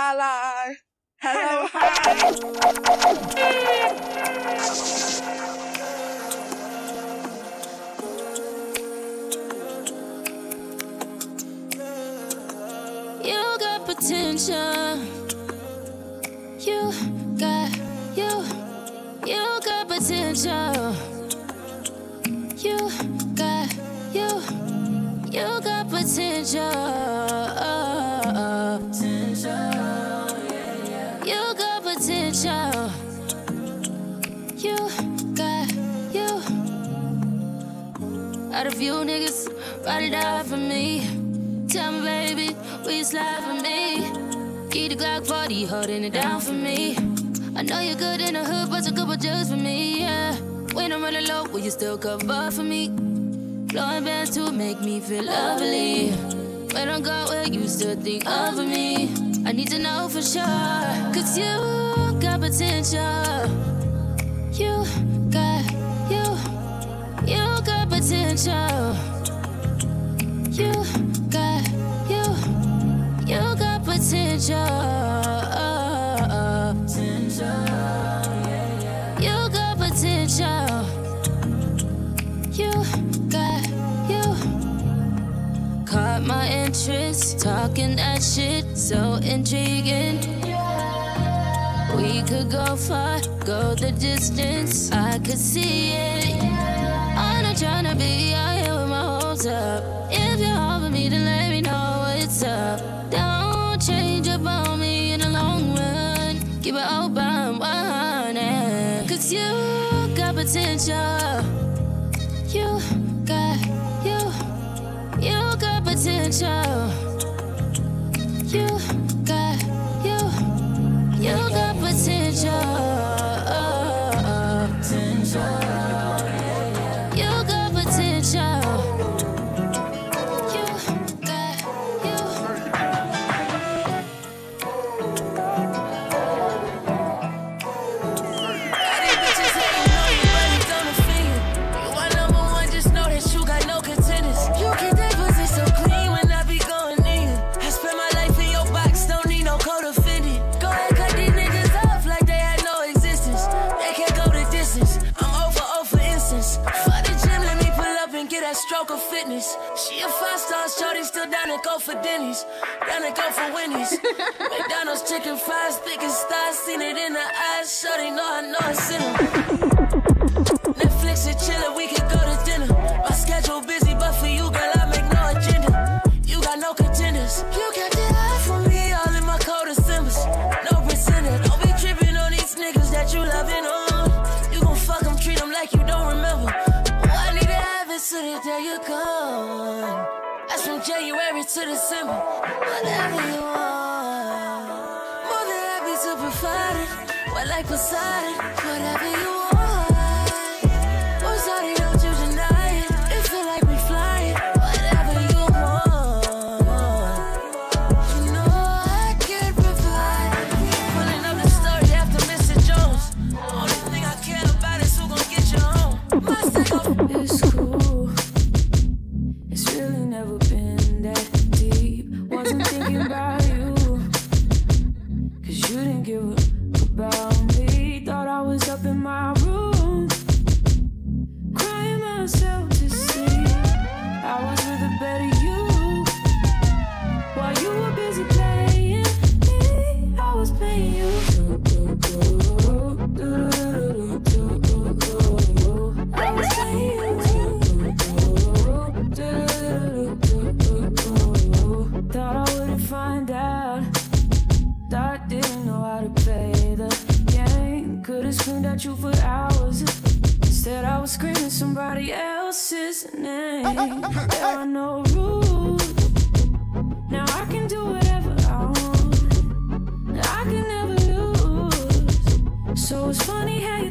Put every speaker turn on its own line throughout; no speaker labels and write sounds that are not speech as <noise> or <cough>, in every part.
Hello. Hello. Hi.
You got potential. You got you. You got potential. You got you. You got potential. Ride it out for me. Tell me, baby, will you slide for me? Keep the Glock 40, holding it down for me. I know you're good in the hood, but you a couple jugs for me, yeah. When I'm running low, will you still cover for me? Blowing bands to make me feel lovely. When I go will you still think of me. I need to know for sure, cause you got potential. You got, you, you got potential. You got potential. You got you. Caught my interest, talking that shit, so intriguing. We could go far, go the distance. I could see it. I'm not tryna be out here with my hopes up. If you're hoping me, then let me know what's up. Keep it open, one Cause you got potential. You got, you, you got potential. You got, you, you got potential.
Shorty, still down to go for Denny's. Down to go for Winnie's. <laughs> McDonald's chicken fries, thick as stars, seen it in the eyes. Shorty know I know it's in 'em. Netflix and chillin', we can go to dinner. My schedule busy, but for you, girl, I make no agenda. You got no contenders. You provide it. What like whatever you want.
Could've screamed at you for hours. Instead, I was screaming somebody else's name. There are no rules. Now I can do whatever I want. I can never lose. So it's funny how you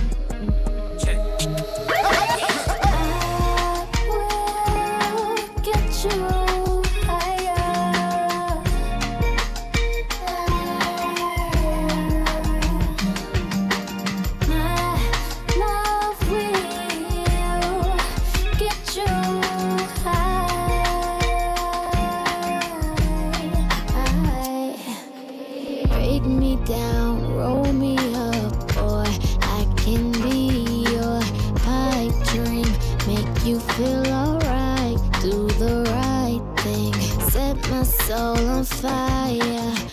Break me down, roll me up, boy. I can be your pipe dream, make you feel alright. Do the right thing, set my soul on fire.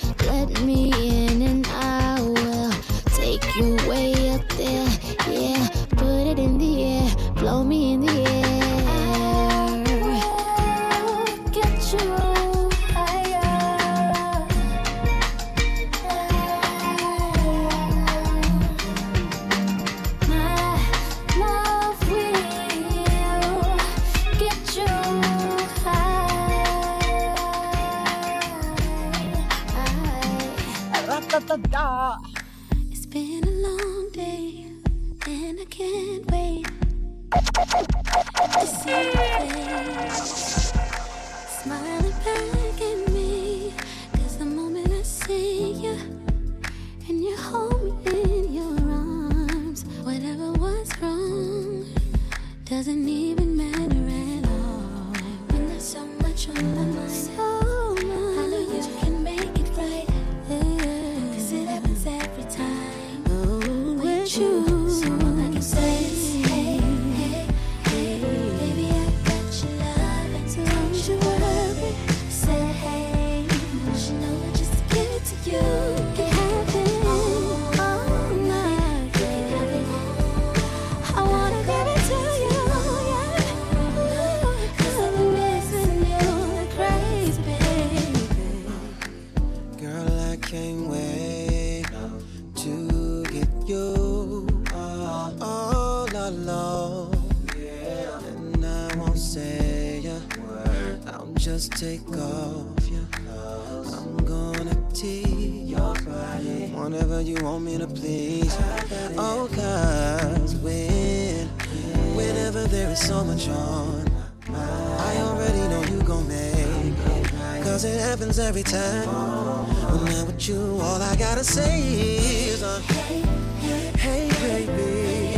Whatever was wrong doesn't even matter at all. When there's so much on my mind, Cause it happens every time.
When I'm with you, all I gotta say is, uh, hey, baby. Baby,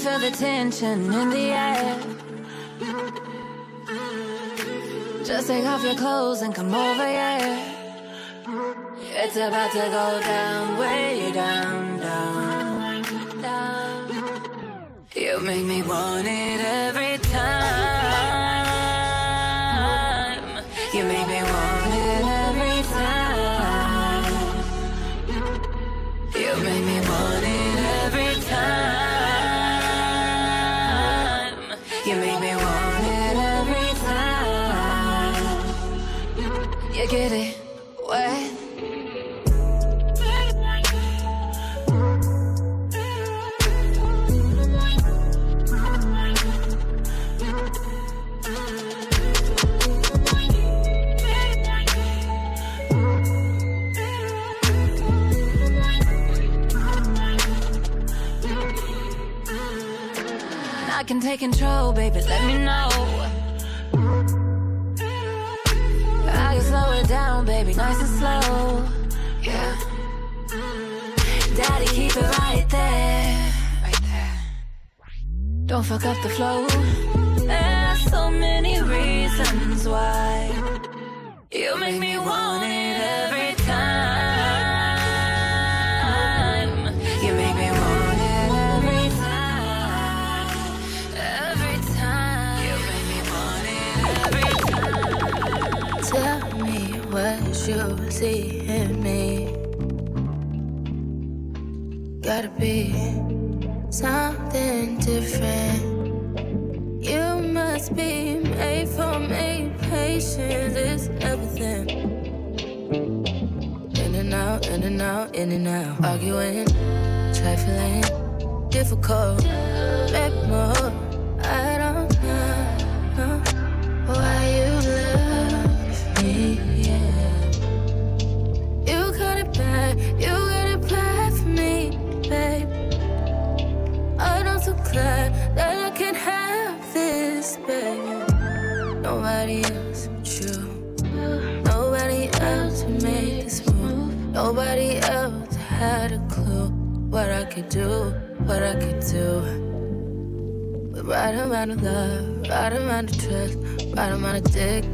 feel
the tension in the air. Just take off your clothes and come over, here. It's about to go down, way down, down, down. You make me want it every time. You make me
I do. With right amount of love, right amount of trust, right amount of dick.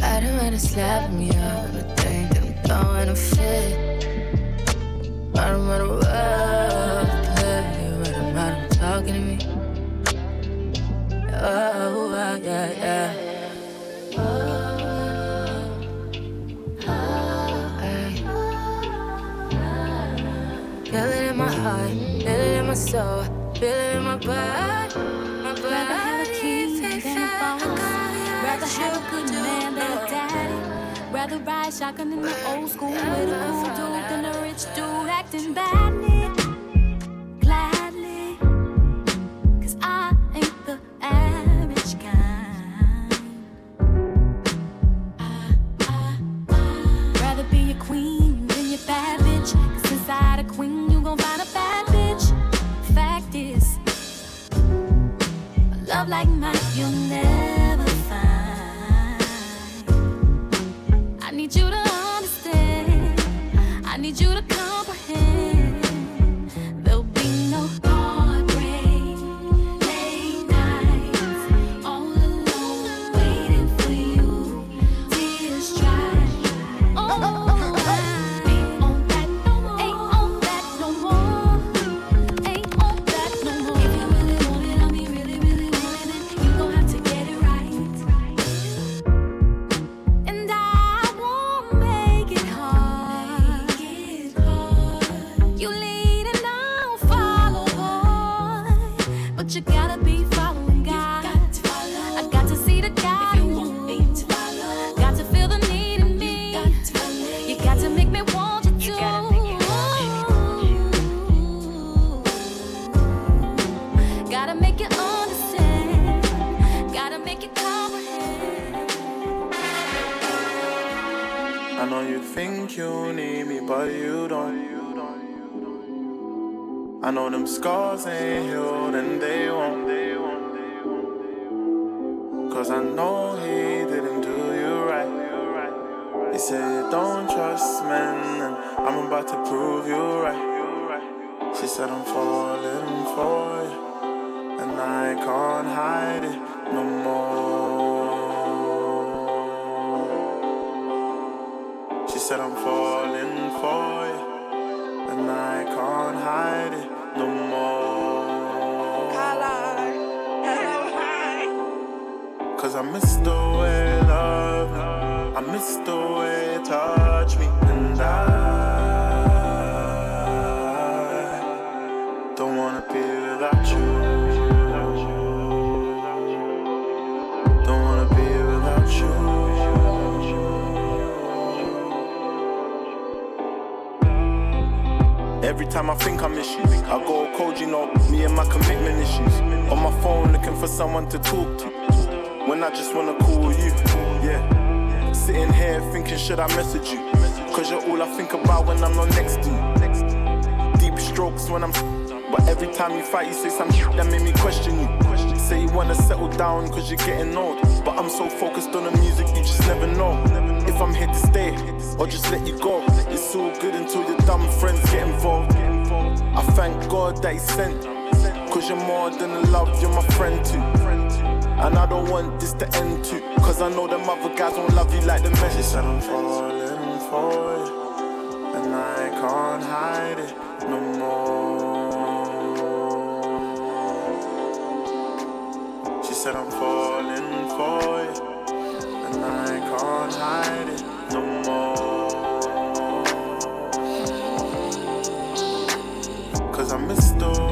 Right amount of slapping me up, I think that I'm throwing a fit. Right amount of love, play, amount of talking to me. Oh, yeah, yeah. Soul, feel it in my body, my body.
Rather have a king than a boss. Rather have a good man than a daddy. Rather ride shotgun in the old school with a cool dude than a rich dude acting badly. Like mine you
think you need me, but you don't. I know them scars ain't healed and they won't. Cause I know he didn't do you right. He said, Don't trust men, and I'm about to prove you right. She said, I'm falling for you, and I can't hide it no more. Said, I'm falling for you, and I can't hide it no more. Cause I miss the way love. I miss the way you time I think I miss you, I go cold, you know, me and my commitment issues. On my phone looking for someone to talk to. When I just wanna call you, yeah. Sitting here thinking, should I message you? Cause you're all I think about when I'm not next to you. Deep strokes when I'm But every time you fight, you say some shit that made me question you. Say you wanna settle down cause you're getting old. But I'm so focused on the music, you just never know. If I'm here to stay or just let you go. It's all good until your dumb friends get involved. I thank God that He sent. Cause you're more than a love, you're my friend too. And I don't want this to end too. Cause I know them other guys won't love you like the men. She said I'm falling for you. And I can't hide it no more. She said I'm falling for you. I can't hide it no more. Cause I miss the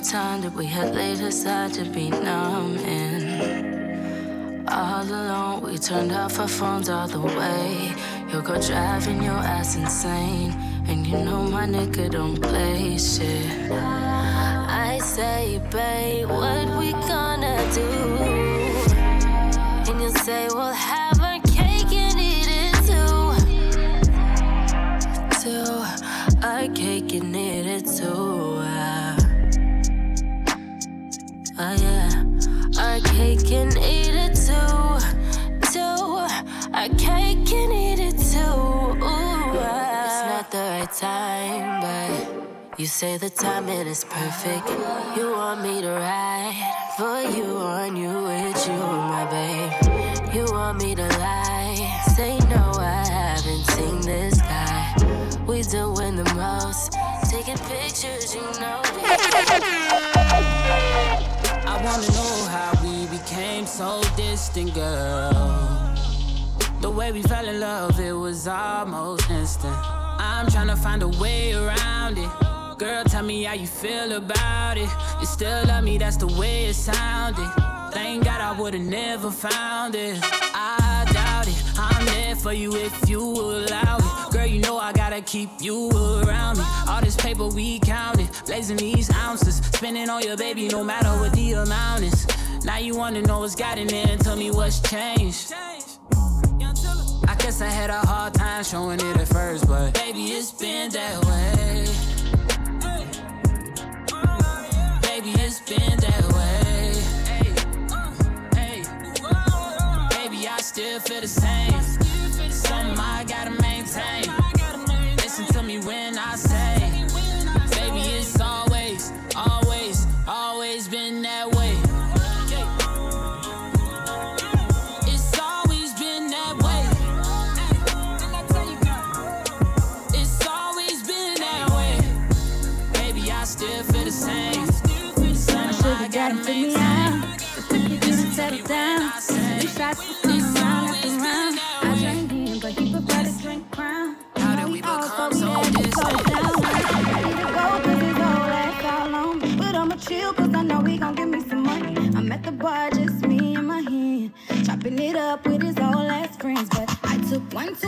the
time that we had laid aside to be numb in. All alone, we turned off our phones all the way. Your girl driving your ass insane. And you know my nigga don't play shit. I say, babe, what we gonna do? And you say, we'll have our cake and eat it too. Too, our cake and eat it too. Oh yeah, our cake and eat it too. Too, our cake and eat it too. Ooh, ah. It's not the right time, but you say the timing is perfect. You want me to ride for you on you with you, my babe. You want me to lie, say no, I haven't seen this guy. We doing the most, taking pictures, you know.
I wanna know how we became so distant, girl. The way we fell in love, it was almost instant. I'm tryna find a way around it. Girl, tell me how you feel about it. You still love me, that's the way it sounded. Thank God I would've never found it. I doubt it. I'm there for you if you allow it. Girl, you know I gotta keep you around me. All this paper we counted, blazing these ounces. Spending on your baby, no matter what the amount is. Now you wanna know what's got in there and tell me what's changed. I guess I had a hard time showing it at first, but baby, it's been that way. Baby, it's been that way. Baby, I still feel the same. Something I gotta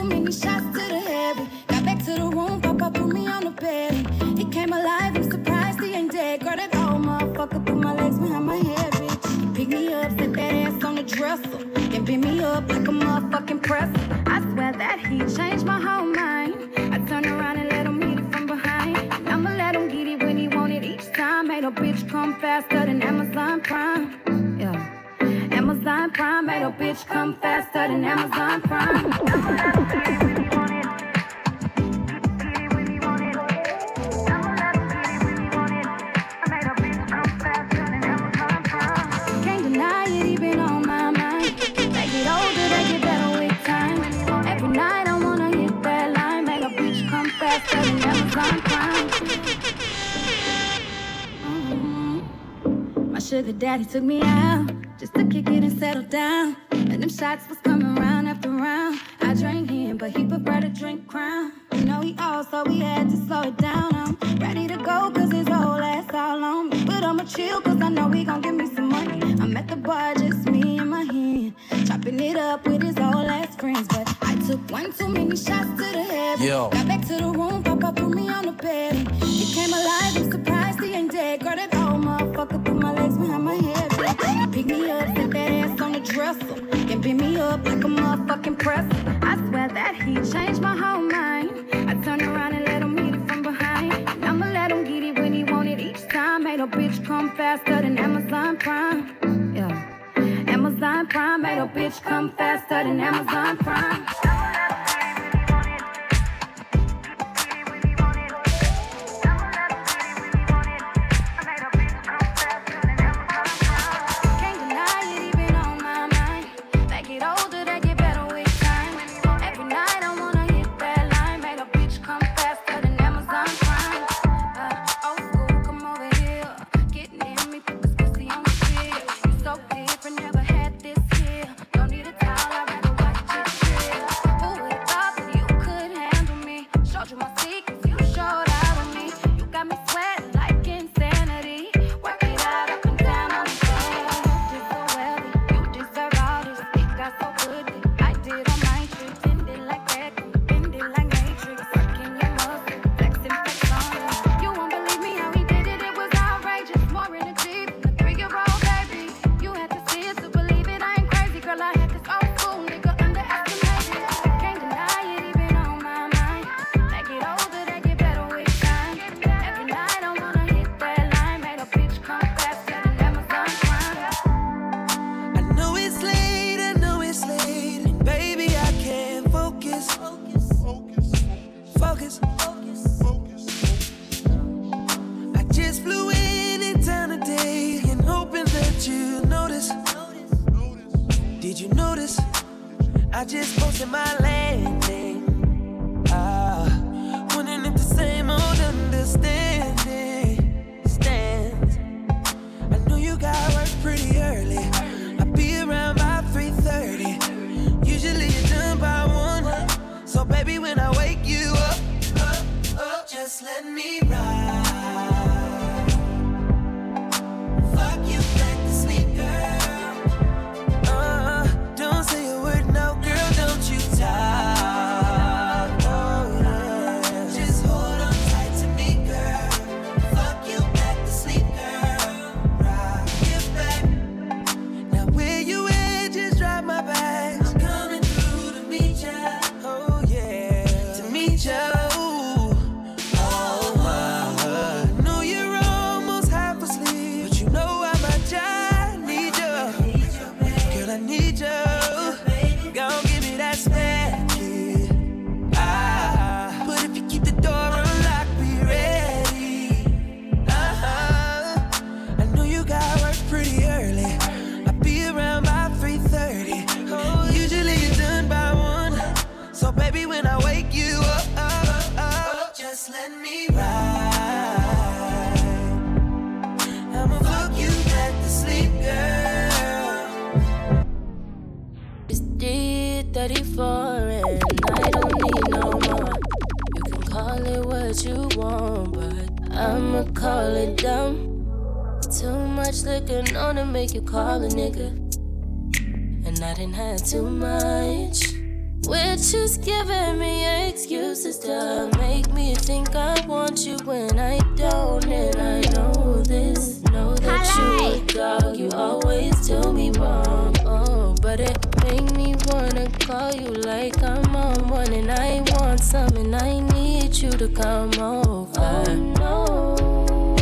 too many shots to the head. We Got back to the room, Papa threw me on the bed. He came alive, I'm surprised he ain't dead. Girl, that old motherfucker threw my legs behind my head, bitch. Pick me up, set that ass on the dresser. Then pick me up like a motherfucking presser. I swear that he changed my whole mind. I turned around and let him hit it from behind. And I'ma let him get it when he wanted each time. Made a bitch come faster than Amazon Prime. Prime made a bitch come faster than Amazon Prime. On my mind. They get older, they get better with time. Every night I wanna hit that line, make a bitch come faster than Amazon Prime. Mm-hmm. My sugar daddy took me out kick it and settle down. And them shots was coming round after round. I drank him, but he preferred to drink crown. You know he old, so we had to slow it down. I'm ready to go, cause his whole ass all on me. But I'ma chill, cause I know he gon' give me some money. I'm at the bar, just me and my hand. Chopping it up with his old ass friends. But I took one too many shots to the head.
Yo.
Got back to the room, Papa put me on the bed. He came alive, I'm surprised he ain't dead. Girl, that old motherfucker threw my legs behind my head. Pick me up, dresser. And beat me up like a motherfucking presser. I swear that he changed my whole mind. I turned around and let him hit it from behind. And I'ma let him get it when he want it each time. Made a bitch come faster than Amazon Prime. Yeah. Amazon Prime made a bitch come faster than Amazon Prime. And I
didn't have too much. Which is giving me excuses to make me think I want you when I don't. And I know this, know that you a dog. You always do me wrong. Oh, but it make me wanna call you like I'm on one. And I want some, and I need you to come over. Oh, no.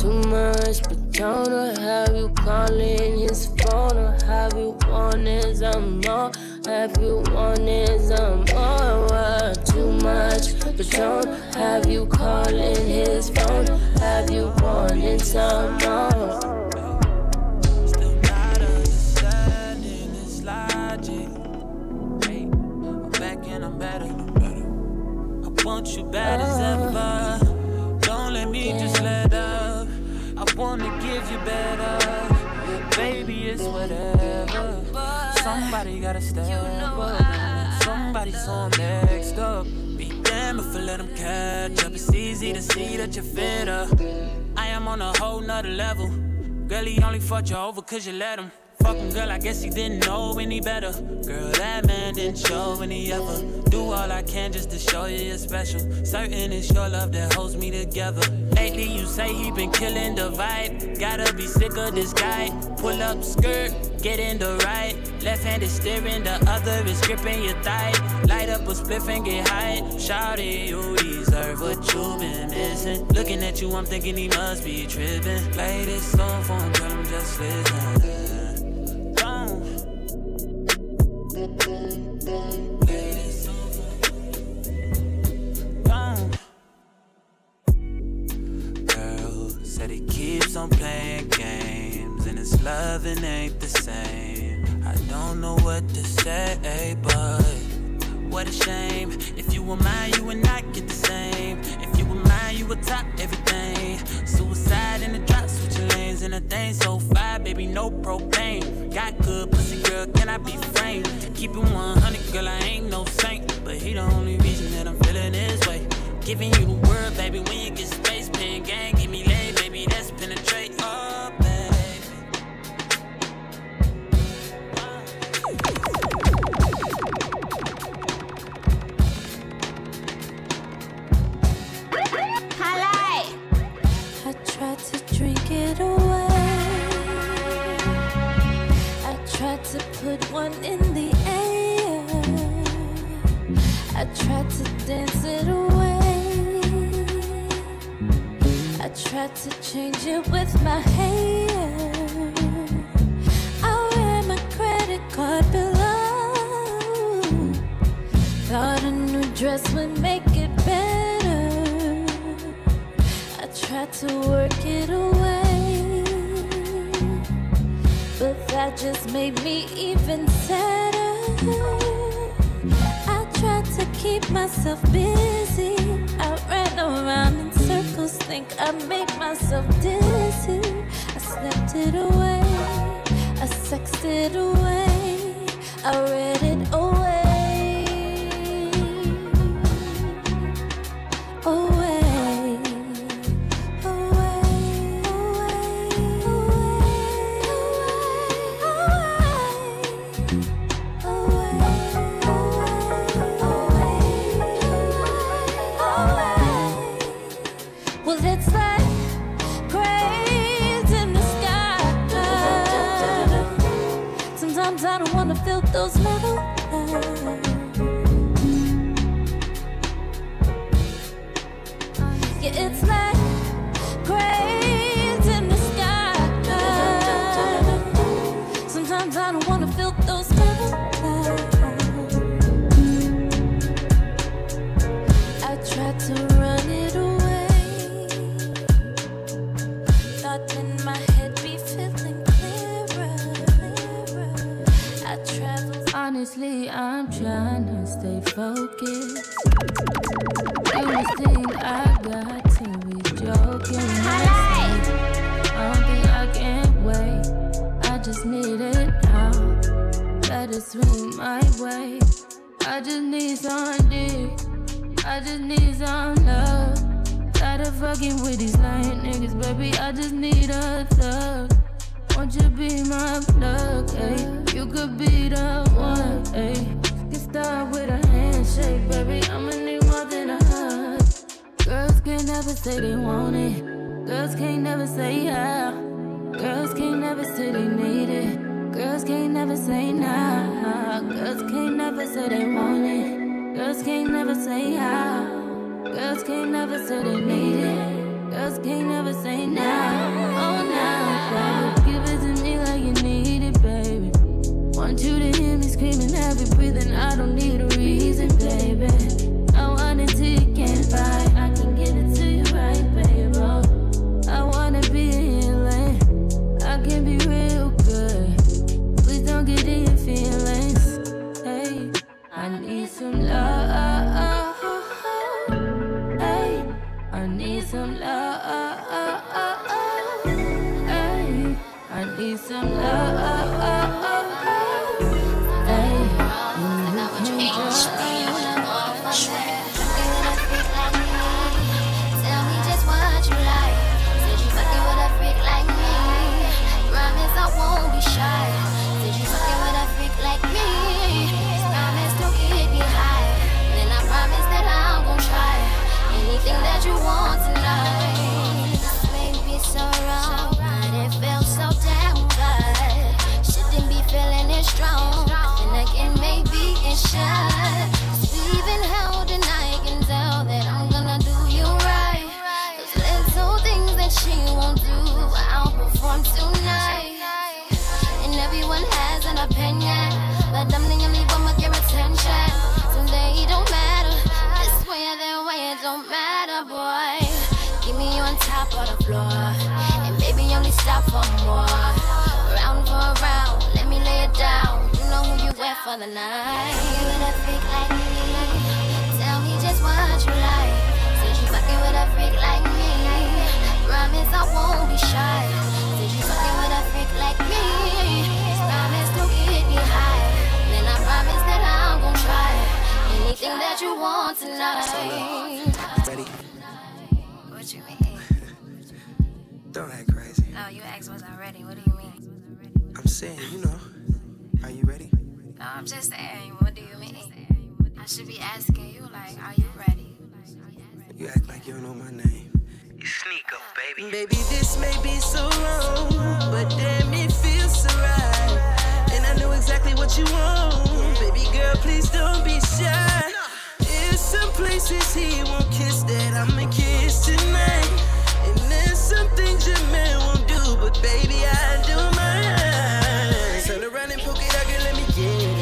Too much, don't know how you calling his phone or have you wanted some more? Have you wanted some more? What? Too much Patron? Have you calling his phone? Have you wanted some more?
Still not understanding this logic. Hey, I'm back and I'm better. I want you bad as ever. Baby, it's whatever. Somebody gotta step up. Somebody's on next up. Be damn if I let them catch up. It's easy to see that you're fitter. I am on a whole nother level. Girl, he only fucked you over cause you let him. Fuck him, girl, I guess he didn't know any better. Girl, that man didn't show any ever. Do all I can just to show you you're special. Certain it's your love that holds me together. Lately, you say he been killing the vibe. Gotta be sick of this guy. Pull up skirt, get in the right. Left hand is steering, the other is gripping your thigh. Light up a spliff and get high. Shawty, you deserve what you been missing. Looking at you, I'm thinking he must be tripping. Play this song for him, tell him just listen. Loving ain't the same. I don't know what to say, but what a shame. If you were mine, you would not get the same. If you were mine, you would top everything. Suicide in the drop, switching lanes and a thing so fire, baby, no propane. Got good pussy, girl, can I be framed? Keep it 100, girl, I ain't no saint, but he the only reason that I'm feeling this way. Giving you the word, baby, when you get space, pen gang,
to change it with my hair. I ran my credit card below. Thought a new dress would make it better. I tried to work it away, but that just made me even sadder. I tried to keep myself busy. I ran around circles, think I made myself dizzy. I slept it away, I sexed it away, I read it. Away, Feel those metal
can't never say nah.
strong. And I can maybe and shine.
For the night. With a freak like me? Tell me just what you like. Said you fucking with a freak like me. Promise I won't be shy. Said you fucking with a freak like me. Promise to get me high. Then I promise that I'm gonna try anything that you want tonight.
Ready?
What you mean? <laughs>
Don't act crazy.
No, you asked was I ready. What do you mean?
I'm saying, you know. Are you ready?
No, I'm just saying, what do you mean? I should be asking you, like, are you ready?
You act like you don't know my name.
You sneak up, baby.
Baby, this may be so wrong, but damn, it feels so right. And I know exactly what you want. Baby girl, please don't be shy. There's some places he won't kiss that I'ma kiss tonight. And there's some things your man won't do, but baby, I don't mind. Turn around and poke it out, girl, let me get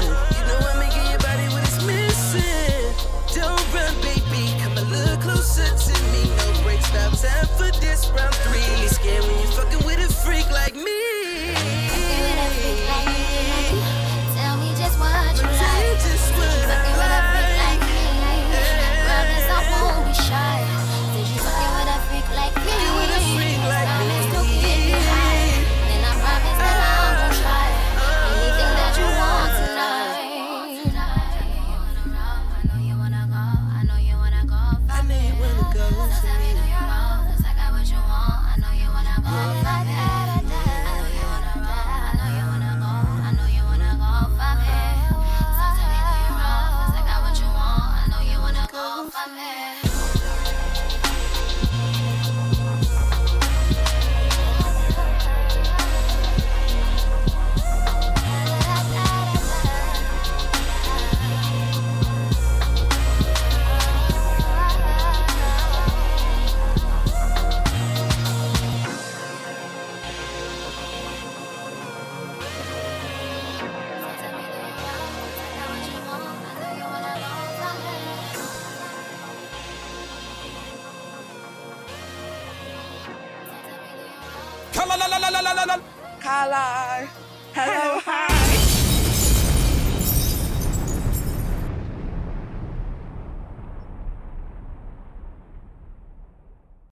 You know I'm making your body what it's missing. Don't run, baby, come a little closer to me. No break, stop time
go